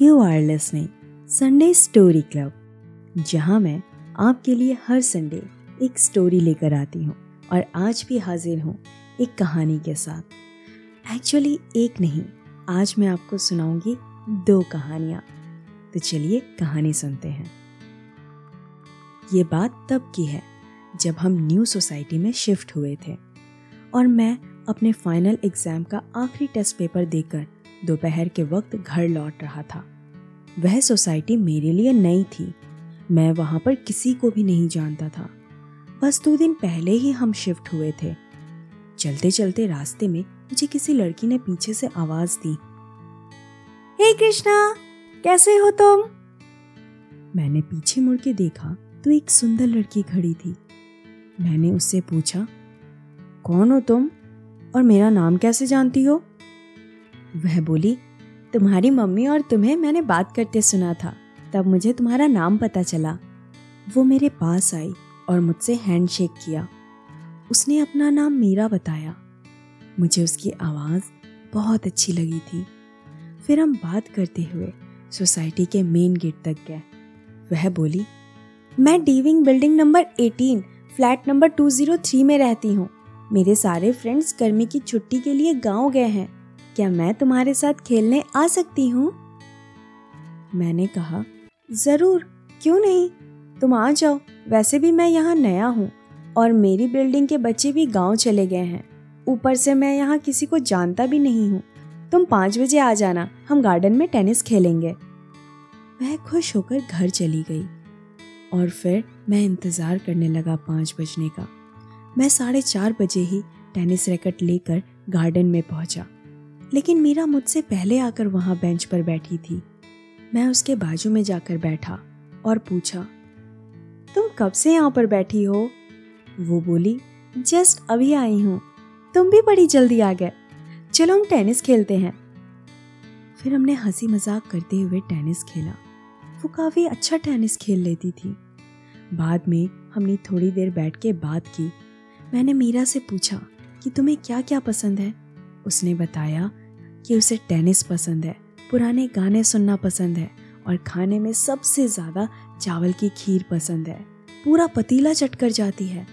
You are listening Sunday story club जहाँ मैं आपके लिए हर संडे एक स्टोरी लेकर आती हूँ और आज भी हाजिर हूँ एक कहानी के साथ। एक्चुअली एक नहीं, आज मैं आपको सुनाऊँगी दो कहानियाँ। तो चलिए कहानी सुनते हैं। ये बात तब की है जब हम न्यू सोसाइटी में शिफ्ट हुए थे और मैं अपने फाइनल एग्ज़ाम का आखिरी टेस्ट पेपर देकर दोपहर के वक्त घर लौट रहा था। वह सोसाइटी मेरे लिए नई थी। मैं वहाँ पर किसी को भी नहीं जानता था। बस दो दिन पहले ही हम शिफ्ट हुए थे। चलते चलते रास्ते में मुझे किसी लड़की ने पीछे से आवाज़ दी। हे hey कृष्णा, कैसे हो तुम? मैंने पीछे मुड़ के देखा तो एक सुंदर लड़की खड़ी थी। मैंने उससे पूछा, कौन हो तुम? और मेरा नाम कैसे जानती हो? वह बोली, तुम्हारी मम्मी और तुम्हें मैंने बात करते सुना था। तब मुझे तुम्हारा नाम पता चला। वो मेरे पास आई और मुझसे हैंडशेक किया। उसने अपना नाम मीरा बताया। मुझे उसकी आवाज़ बहुत अच्छी लगी थी। फिर हम बात करते हुए सोसाइटी के मेन गेट तक गए। वह बोली, मैं D wing building number 18 flat number 203 में रहती हूँ। मेरे सारे फ्रेंड्स गर्मी की छुट्टी के लिए गाँव गए हैं। क्या मैं तुम्हारे साथ खेलने आ सकती हूँ? मैंने कहा, ज़रूर, क्यों नहीं? तुम आ जाओ, वैसे भी मैं यहाँ नया हूँ और मेरी बिल्डिंग के बच्चे भी गाँव चले गए हैं। ऊपर से मैं यहाँ किसी को जानता भी नहीं हूँ। तुम पाँच बजे आ जाना, हम गार्डन में टेनिस खेलेंगे। वह खुश होकर घर चली गई और फिर मैं इंतज़ार करने लगा पाँच बजने का। मैं साढ़े चार बजे ही टेनिस रैकेट लेकर गार्डन में पहुँचा। लेकिन मीरा मुझसे पहले आकर वहाँ बेंच पर बैठी थी। मैं उसके बाजू में जाकर बैठा और पूछा, तुम कब से यहाँ पर बैठी हो? वो बोली, जस्ट अभी आई हूँ। तुम भी बड़ी जल्दी आ गए। चलो हम टेनिस खेलते हैं। फिर हमने हँसी मज़ाक करते हुए टेनिस खेला। वो काफ़ी अच्छा टेनिस खेल लेती थी। बाद में हमने थोड़ी देर बैठ के बात की। मैंने मीरा से पूछा कि, तुम्हें क्या क्या पसंद है? उसने बताया कि उसे टेनिस पसंद है, पुराने गाने सुनना पसंद है और खाने में सबसे ज़्यादा चावल की खीर पसंद है। पूरा पतीला चट कर जाती है।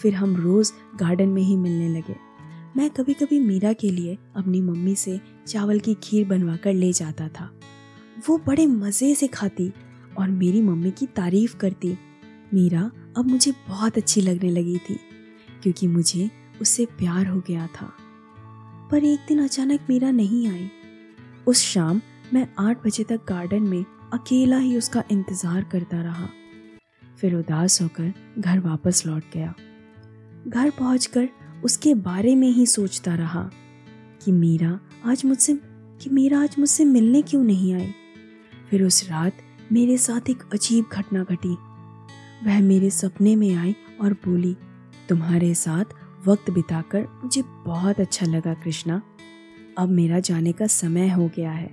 फिर हम रोज़ गार्डन में ही मिलने लगे। मैं कभी कभी मीरा के लिए अपनी मम्मी से चावल की खीर बनवा कर ले जाता था। वो बड़े मज़े से खाती और मेरी मम्मी की तारीफ़ करती। मीरा अब मुझे बहुत अच्छी लगने लगी थी, क्योंकि मुझे उससे प्यार हो गया था। पर एक दिन अचानक मीरा नहीं आई। उस शाम मैं आठ बजे तक गार्डन में अकेला ही उसका इंतज़ार करता रहा। फिर उदास होकर घर वापस लौट गया। घर पहुंचकर उसके बारे में ही सोचता रहा कि मीरा आज मुझसे, कि मीरा आज मुझसे मिलने क्यों नहीं आई? फिर उस रात मेरे साथ एक अजीब घटना घटी। वह मेरे सपने में आई और बोली, तुम्हारे साथ वक्त बिताकर मुझे बहुत अच्छा लगा, कृष्णा। अब मेरा जाने का समय हो गया है।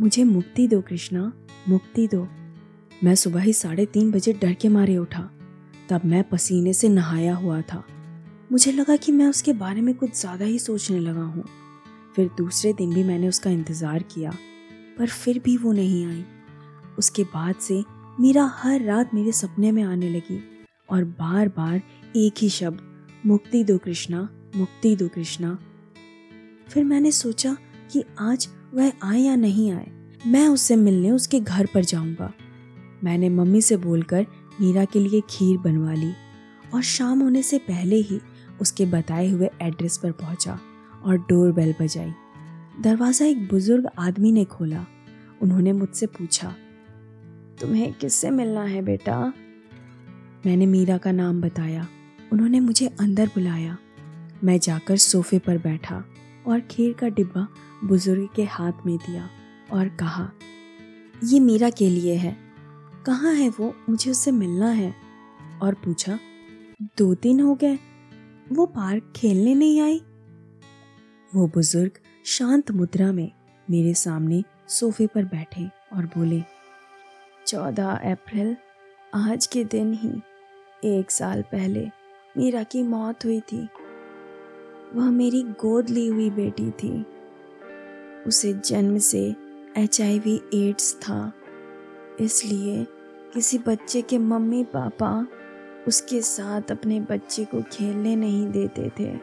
मुझे मुक्ति दो, कृष्णा। मुक्ति दो। मैं सुबह ही साढ़े तीन बजे डर के मारे उठा। तब मैं पसीने से नहाया हुआ था। मुझे लगा कि मैं उसके बारे में कुछ ज़्यादा ही सोचने लगा हूँ। फिर दूसरे दिन भी मैंने उसका इंतज़ार किया, पर फिर भी वो नहीं आई। उसके बाद से मेरा हर रात मेरे सपने में आने लगी और बार बार एक ही शब्द मुक्ति दो कृष्णा, मुक्ति दो कृष्णा। फिर मैंने सोचा कि आज वह आए या नहीं आए, मैं उससे मिलने उसके घर पर जाऊँगा। मैंने मम्मी से बोलकर मीरा के लिए खीर बनवा ली और शाम होने से पहले ही उसके बताए हुए एड्रेस पर पहुँचा और डोर बेल बजाई। दरवाज़ा एक बुज़ुर्ग आदमी ने खोला। उन्होंने मुझसे पूछा, तुम्हें किससे मिलना है बेटा? मैंने मीरा का नाम बताया। उन्होंने मुझे अंदर बुलाया। मैं जाकर सोफे पर बैठा और खीर का डिब्बा बुज़ुर्ग के हाथ में दिया और कहा, ये मीरा के लिए है। कहाँ है वो? मुझे उससे मिलना है। और पूछा, दो दिन हो गए, वो पार्क खेलने नहीं आई? वो बुज़ुर्ग शांत मुद्रा में मेरे सामने सोफे पर बैठे और बोले, चौदह अप्रैल आज के दिन ही, एक साल पहले मीरा की मौत हुई थी। वह मेरी गोद ली हुई बेटी थी। उसे जन्म से एचआईवी एड्स था। इसलिए किसी बच्चे के मम्मी पापा उसके साथ अपने बच्चे को खेलने नहीं देते थे।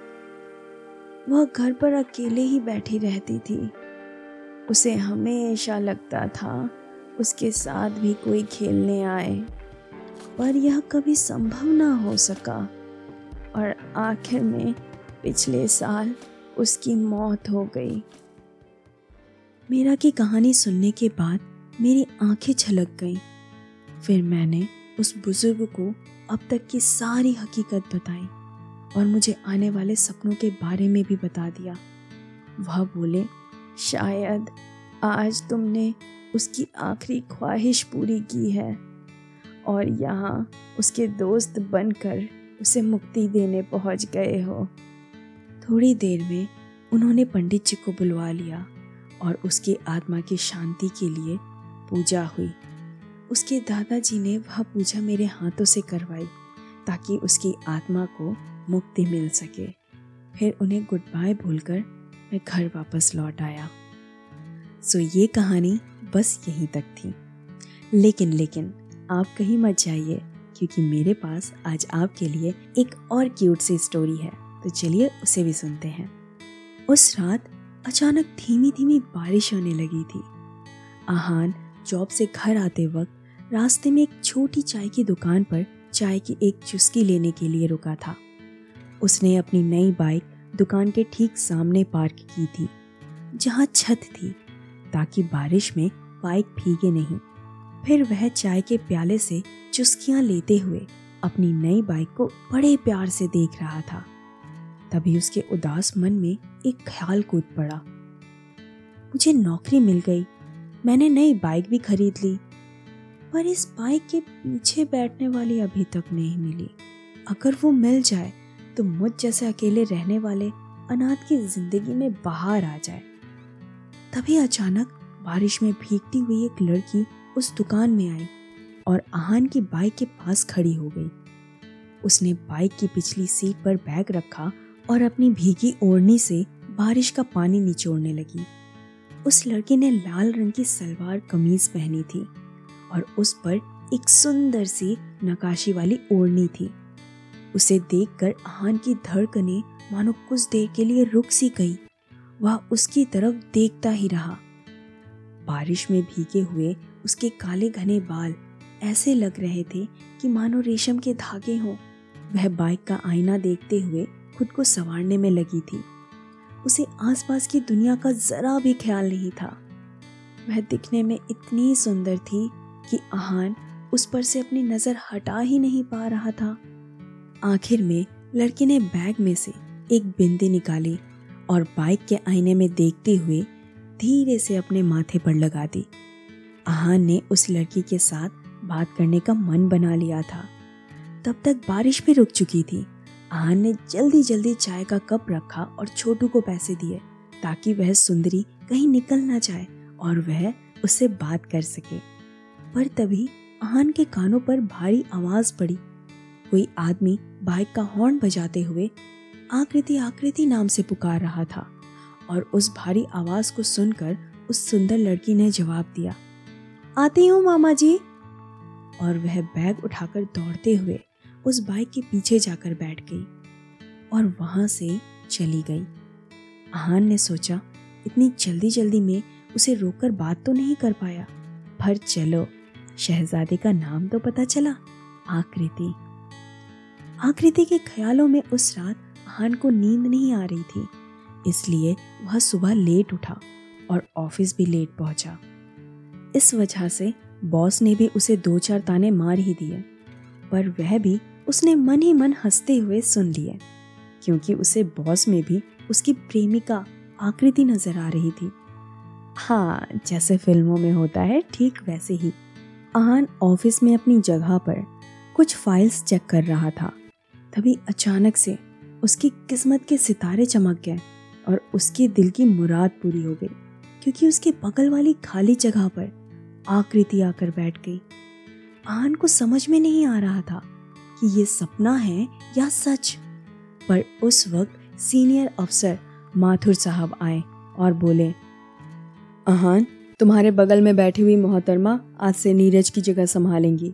वह घर पर अकेले ही बैठी रहती थी। उसे हमेशा लगता था उसके साथ भी कोई खेलने आए। पर यह कभी संभव ना हो सका। और आखिर में पिछले साल उसकी मौत हो गई। मीरा की कहानी सुनने के बाद मेरी आँखें छलक गईं। फिर मैंने उस बुज़ुर्ग को अब तक की सारी हकीकत बताई और मुझे आने वाले सपनों के बारे में भी बता दिया। वह बोले, शायद आज तुमने उसकी आखिरी ख्वाहिश पूरी की है और यहाँ उसके दोस्त बनकर उसे मुक्ति देने पहुँच गए हो। थोड़ी देर में उन्होंने पंडित जी को बुलवा लिया और उसकी आत्मा की शांति के लिए पूजा हुई। उसके दादाजी ने वह पूजा मेरे हाथों से करवाई ताकि उसकी आत्मा को मुक्ति मिल सके। फिर उन्हें गुड बाय बोलकर मैं घर वापस लौट आया। सो ये कहानी बस यहीं तक थी। लेकिन लेकिन, आप कहीं मत जाइए। क्योंकि मेरे पास आज आपके लिए एक और क्यूट सी स्टोरी है। तो चलिए उसे भी सुनते हैं। उस रात अचानक धीमी धीमी बारिश होने लगी थी। आहान जॉब से घर आते वक्त रास्ते में एक छोटी चाय की दुकान पर चाय की एक चुस्की लेने के लिए रुका था। उसने अपनी नई बाइक दुकान के ठीक सामने पार्क की थी, जहाँ छत थी, ताकि बारिश में बाइक भीगे नहीं। फिर वह चाय के प्याले से चुस्कियाँ लेते हुए अपनी नई बाइक को बड़े प्यार से देख रहा था। तभी उसके उदास मन में एक ख्याल कूद पड़ा। मुझे नौकरी मिल गई। मैंने नई बाइक भी खरीद ली। पर इस बाइक के पीछे बैठने वाली अभी तक नहीं मिली। अगर वो मिल जाए तो मुझ जैसे अकेले रहने वाले अनाथ की ज़िंदगी में बाहर आ जाए। तभी अचानक बारिश में भीगती हुई एक लड़की उस दुकान में आई और आहान की बाइक के पास खड़ी हो गई। उसने बाइक की पिछली सीट पर बैग रखा और अपनी भीगी ओढ़नी से बारिश का पानी निचोड़ने लगी। उस लड़की ने लाल रंग की सलवार कमीज पहनी थी और उस पर एक सुंदर सी नकाशी वाली ओढ़नी थी। उसे देखकर आहान की धड़कने मानो कुछ देर के लिए रुक सी गई। वह उसकी तरफ़ देखता ही रहा। बारिश में भीगे हुए उसके काले घने बाल ऐसे लग रहे थे कि मानो रेशम के धागे हों। वह बाइक का आईना देखते हुए खुद को संवारने में लगी थी। उसे आसपास की दुनिया का जरा भी ख्याल नहीं था। वह दिखने में इतनी सुंदर थी कि आहान उस पर से अपनी नज़र हटा ही नहीं पा रहा था। आखिर में लड़की ने बैग में से एक बिंदी निकाली और बाइक के आईने में देखते हुए धीरे से अपने माथे पर लगा दी। आहान ने उस लड़की के साथ बात करने का मन बना लिया था। तब तक बारिश भी रुक चुकी थी। आहान ने जल्दी जल्दी चाय का कप रखा और छोटू को पैसे दिए, ताकि वह सुंदरी कहीं निकल ना जाए और वह उससे बात कर सके। पर तभी आहान के कानों पर भारी आवाज़ पड़ी। कोई आदमी बाइक का हॉर्न बजाते हुए आकृति आकृति नाम से पुकार रहा था और उस भारी आवाज़ को सुनकर उस सुंदर लड़की ने जवाब दिया आती हूँ, मामा जी। और वह बैग उठाकर दौड़ते हुए उस बाइक के पीछे जाकर बैठ गई और वहाँ से चली गई। आहान ने सोचा, इतनी जल्दी जल्दी में उसे रोककर बात तो नहीं कर पाया, पर चलो, शहजादे का नाम तो पता चला, आकृति। आकृति के ख्यालों में उस रात आहान को नींद नहीं आ रही थी, इसलिए वह सुबह लेट उठा और ऑफ़िस भी लेट पहुँचा। इस वजह से बॉस ने भी उसे दो चार ताने मार ही दिए, पर वह भी उसने मन ही मन हँसते हुए सुन लिए, क्योंकि उसे बॉस में भी उसकी प्रेमिका आकृति नज़र आ रही थी। हाँ जैसे फ़िल्मों में होता है, ठीक वैसे ही। आहान ऑफ़िस में अपनी जगह पर कुछ फाइल्स चेक कर रहा था, तभी अचानक से उसकी किस्मत के सितारे चमक गए और उसके दिल की मुराद पूरी हो गई, क्योंकि उसके बगल वाली खाली जगह पर आकृति आकर बैठ गई। आहान को समझ में नहीं आ रहा था कि ये सपना है या सच। पर उस वक्त सीनियर अफसर माथुर साहब आए और बोले आहान तुम्हारे बगल में बैठी हुई मोहतरमा आज से नीरज की जगह संभालेंगी।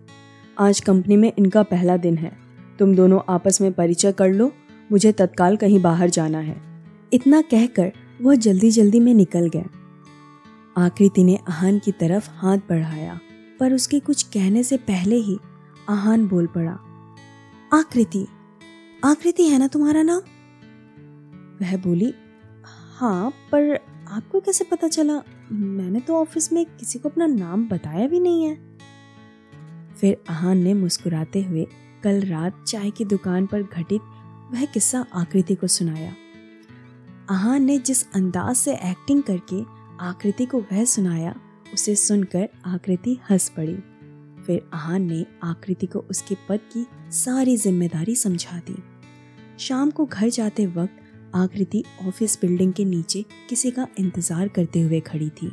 आज कंपनी में इनका पहला दिन है। तुम दोनों आपस में परिचय कर लो। मुझे तत्काल कहीं बाहर जाना है। इतना कहकर वह जल्दी जल्दी में निकल गया आकृति ने आहान की तरफ़ हाथ बढ़ाया, पर उसके कुछ कहने से पहले ही आहान बोल पड़ा, आकृति आकृति है ना तुम्हारा नाम? वह बोली हाँ पर आपको कैसे पता चला? मैंने तो ऑफ़िस में किसी को अपना नाम बताया भी नहीं है. फिर आहान ने मुस्कुराते हुए कल रात चाय की दुकान पर घटित वह किस्सा आकृति को सुनाया। आहान ने जिस अंदाज से एक्टिंग करके आकृति को वह सुनाया, उसे सुनकर आकृति हंस पड़ी। फिर आहान ने आकृति को उसके पद की सारी ज़िम्मेदारी समझा दी। शाम को घर जाते वक्त आकृति ऑफ़िस बिल्डिंग के नीचे किसी का इंतज़ार करते हुए खड़ी थी।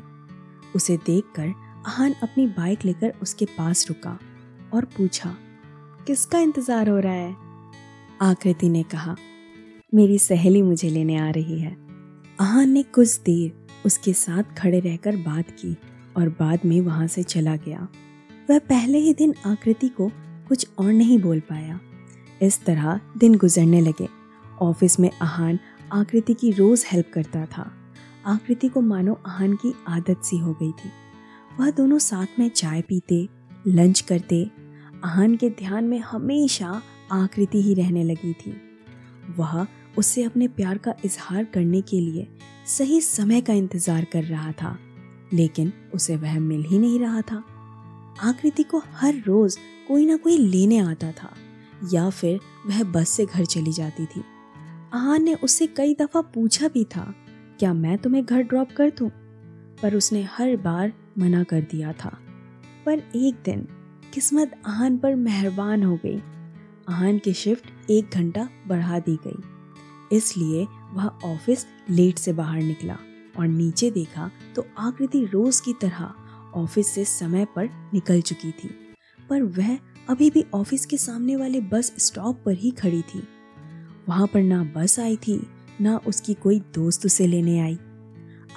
उसे देखकर आहान अपनी बाइक लेकर उसके पास रुका और पूछा, किसका इंतज़ार हो रहा है? आकृति ने कहा, मेरी सहेली मुझे लेने आ रही है। आहान ने कुछ देर उसके साथ खड़े रहकर बात की और बाद में वहाँ से चला गया। वह पहले ही दिन आकृति को कुछ और नहीं बोल पाया। इस तरह दिन गुजरने लगे। ऑफ़िस में आहान आकृति की रोज हेल्प करता था। आकृति को मानो आहान की आदत सी हो गई थी। वह दोनों साथ में चाय पीते, लंच करते। आहान के ध्यान में हमेशा आकृति ही रहने लगी थी। वह उससे अपने प्यार का इजहार करने के लिए सही समय का इंतज़ार कर रहा था, लेकिन उसे वह मिल ही नहीं रहा था। आकृति को हर रोज कोई ना कोई लेने आता था, या फिर वह बस से घर चली जाती थी। आहान ने उससे कई दफ़ा पूछा भी था, क्या मैं तुम्हें घर ड्रॉप कर दूँ? पर उसने हर बार मना कर दिया था। पर एक दिन किस्मत आहान पर मेहरबान हो गई। आहान की शिफ्ट एक घंटा बढ़ा दी गई। इसलिए वह ऑफ़िस लेट से बाहर निकला और नीचे देखा तो आकृति रोज की तरह ऑफ़िस से समय पर निकल चुकी थी। पर वह अभी भी ऑफ़िस के सामने वाले बस स्टॉप पर ही खड़ी थी। वहाँ पर ना बस आई थी, ना उसकी कोई दोस्त उसे लेने आई।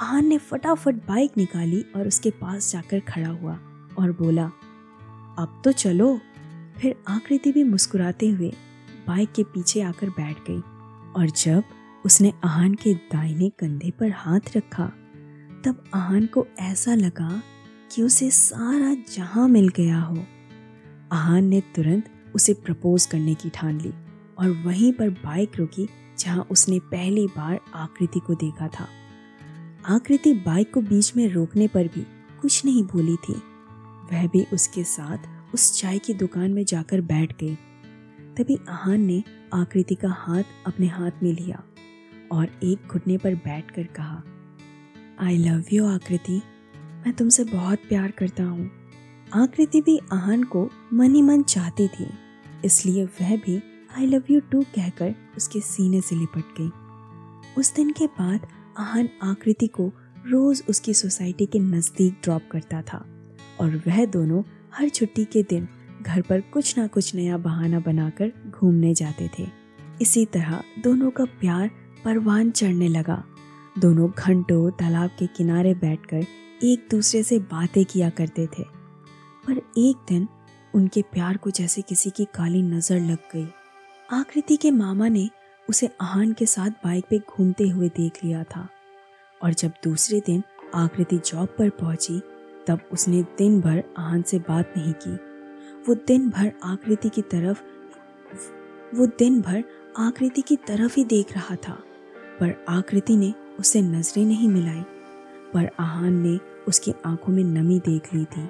आहान ने फटाफट बाइक निकाली और उसके पास जाकर खड़ा हुआ और बोला, अब तो चलो। फिर आकृति भी मुस्कुराते हुए बाइक के पीछे आकर बैठ गई। और जब उसने आहान के दाहिने कंधे पर हाथ रखा, तब आहान को ऐसा लगा कि उसे सारा जहाँ मिल गया हो। आहान ने तुरंत उसे प्रपोज करने की ठान ली और वहीं पर बाइक रुकी जहाँ उसने पहली बार आकृति को देखा था। आकृति बाइक को बीच में रोकने पर भी कुछ नहीं भूली थी। वह भी उसके साथ उस चाय की दुकान में जाकर बैठ गई। तभी आहान ने आकृति का हाथ अपने हाथ में लिया और एक घुटने पर बैठकर कहा आई लव यू आकृति। मैं तुमसे बहुत प्यार करता हूँ। आकृति भी आहान को मन ही मन चाहती थी, इसलिए वह भी आई लव यू टू कहकर उसके सीने से लिपट गई। उस दिन के बाद आहन आकृति को रोज उसकी सोसाइटी के नज़दीक ड्रॉप करता था और वह दोनों हर छुट्टी के दिन घर पर कुछ ना कुछ नया बहाना बनाकर घूमने जाते थे। इसी तरह दोनों का प्यार परवान चढ़ने लगा। दोनों घंटों तालाब के किनारे बैठकर एक दूसरे से बातें किया करते थे। पर एक दिन उनके प्यार को जैसे किसी की काली नज़र लग गई। आकृति के मामा ने उसे आहान के साथ बाइक पे घूमते हुए देख लिया था। और जब दूसरे दिन आकृति जॉब पर पहुँची, तब उसने दिन भर आहन से बात नहीं की। वो दिन भर आकृति की तरफ़, वो दिन भर आकृति की तरफ़ ही देख रहा था, पर आकृति ने उसे नज़रें नहीं मिलाई, पर आहान ने उसकी आँखों में नमी देख ली थी।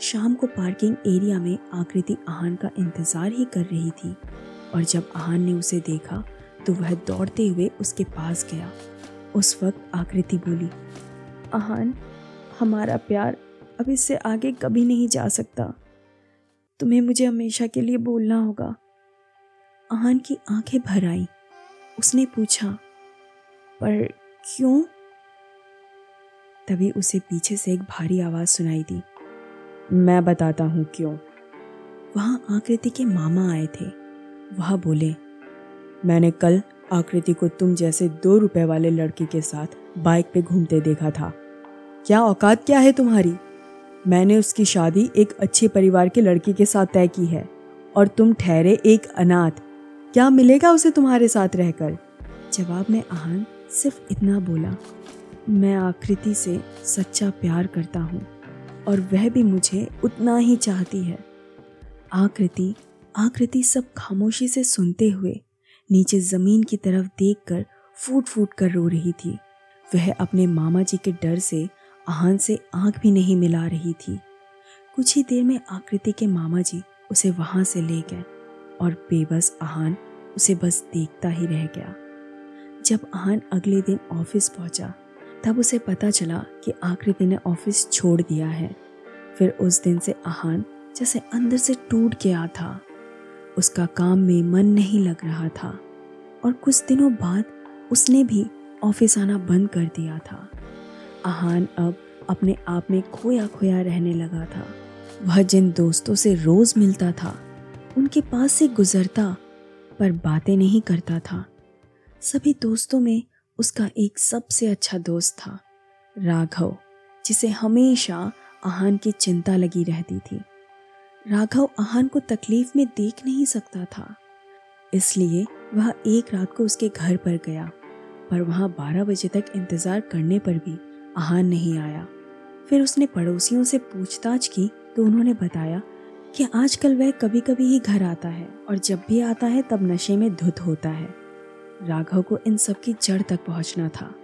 शाम को पार्किंग एरिया में आकृति आहान का इंतज़ार ही कर रही थी, और जब आहान ने उसे देखा तो वह दौड़ते हुए उसके पास गया। उस वक्त आकृति बोली, आहान, हमारा प्यार अब इससे आगे कभी नहीं जा सकता। तुम्हें मुझे हमेशा के लिए बोलना होगा। आहन की आँखें भर आई। उसने पूछा, पर क्यों? तभी उसे पीछे से एक भारी आवाज़ सुनाई दी। मैं बताता हूँ क्यों? वहाँ आकृति के मामा आए थे। वह बोले, मैंने कल आकृति को तुम जैसे दो रुपए वाले लड़के के साथ बाइक पे घूमते देखा था। क्या औकात क्या है तुम्हारी? मैंने उसकी शादी एक अच्छे परिवार के लड़के के साथ तय की है, और तुम ठहरे एक अनाथ। क्या मिलेगा उसे तुम्हारे साथ रहकर? जवाब में आहन सिर्फ़ इतना बोला, मैं आकृति से सच्चा प्यार करता हूँ, और वह भी मुझे उतना ही चाहती है। आकृति आकृति सब खामोशी से सुनते हुए नीचे ज़मीन की तरफ़ देखकर फूट फूट कर रो रही थी। वह अपने मामा जी के डर से आहन से आँख भी नहीं मिला रही थी। कुछ ही देर में आकृति के मामा जी उसे वहाँ से ले गए और बेबस आहन उसे बस देखता ही रह गया। जब आहन अगले दिन ऑफ़िस पहुँचा, तब उसे पता चला कि आकृति ने ऑफ़िस छोड़ दिया है। फिर उस दिन से आहन जैसे अंदर से टूट गया था। उसका काम में मन नहीं लग रहा था और कुछ दिनों बाद उसने भी ऑफ़िस आना बंद कर दिया था। आहान अब अपने आप में खोया खोया रहने लगा था। वह जिन दोस्तों से रोज मिलता था, उनके पास से गुजरता, पर बातें नहीं करता था। सभी दोस्तों में उसका एक सबसे अच्छा दोस्त था, राघव, जिसे हमेशा आहान की चिंता लगी रहती थी। राघव आहान को तकलीफ़ में देख नहीं सकता था। इसलिए वह एक रात को उसके घर पर गया, पर वहाँ बारह बजे तक इंतज़ार करने पर भी आहान नहीं आया। फिर उसने पड़ोसियों से पूछताछ की तो उन्होंने बताया कि आजकल वह कभी कभी ही घर आता है और जब भी आता है तब नशे में धुत होता है। राघव को इन सब की जड़ तक पहुँचना था।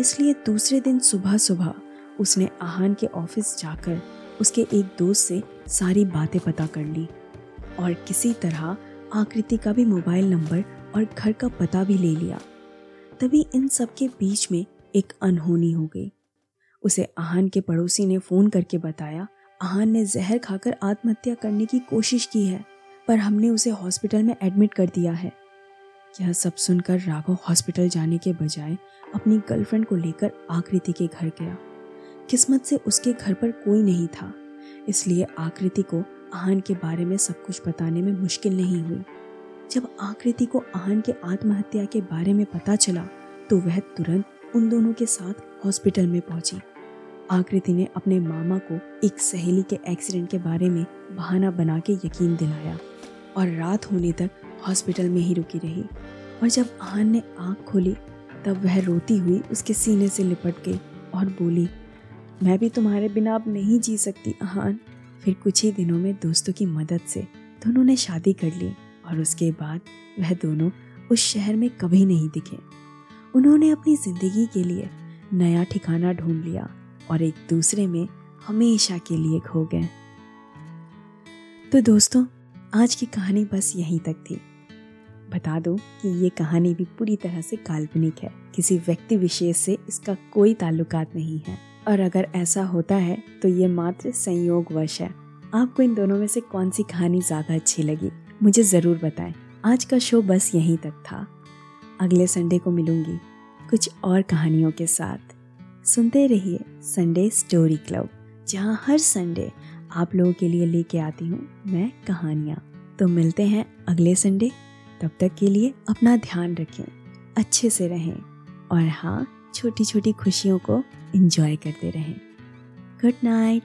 इसलिए दूसरे दिन सुबह सुबह उसने आहान के ऑफ़िस जाकर उसके एक दोस्त से सारी बातें पता कर ली और किसी तरह आकृति का भी मोबाइल नंबर और घर का पता भी ले लिया। तभी इन सब के बीच में एक अनहोनी हो गई। उसे आहान के पड़ोसी ने फ़ोन करके बताया, आहान ने जहर खाकर आत्महत्या करने की कोशिश की है, पर हमने उसे हॉस्पिटल में एडमिट कर दिया है। यह सब सुनकर राघव हॉस्पिटल जाने के बजाय अपनी गर्लफ्रेंड को लेकर आकृति के घर गया। किस्मत से उसके घर पर कोई नहीं था, इसलिए आकृति को आहन के बारे में सब कुछ बताने में मुश्किल नहीं हुई। जब आकृति को आहन के आत्महत्या के बारे में पता चला तो वह तुरंत उन दोनों के साथ हॉस्पिटल में पहुँची। आकृति ने अपने मामा को एक सहेली के एक्सीडेंट के बारे में बहाना बना के यकीन दिलाया और रात होने तक हॉस्पिटल में ही रुकी रही। और जब आहन ने आँख खोली, तब वह रोती हुई उसके सीने से लिपट गई और बोली, मैं भी तुम्हारे बिना अब नहीं जी सकती आहान फिर कुछ ही दिनों में दोस्तों की मदद से दोनों ने शादी कर ली और उसके बाद वह दोनों उस शहर में कभी नहीं दिखे। उन्होंने अपनी ज़िंदगी के लिए नया ठिकाना ढूंढ लिया। और एक दूसरे में हमेशा के लिए खो गए। तो दोस्तों, आज की कहानी बस यहीं तक थी। बता दो कि ये कहानी भी पूरी तरह से काल्पनिक है। किसी व्यक्ति विशेष से इसका कोई ताल्लुकात नहीं है। और अगर ऐसा होता है तो ये मात्र संयोग वश है। आपको इन दोनों में से कौन सी कहानी ज़्यादा अच्छी लगी, मुझे ज़रूर बताएँ। आज का शो बस यहीं तक था। अगले संडे को मिलूँगी कुछ और कहानियों के साथ। सुनते रहिए संडे स्टोरी क्लब जहाँ हर संडे आप लोगों के लिए लेके आती हूँ मैं कहानियाँ। तो मिलते हैं अगले संडे तब तक के लिए अपना ध्यान रखें अच्छे से रहें और हाँ छोटी छोटी खुशियों को इन्जॉय करते रहें। Good night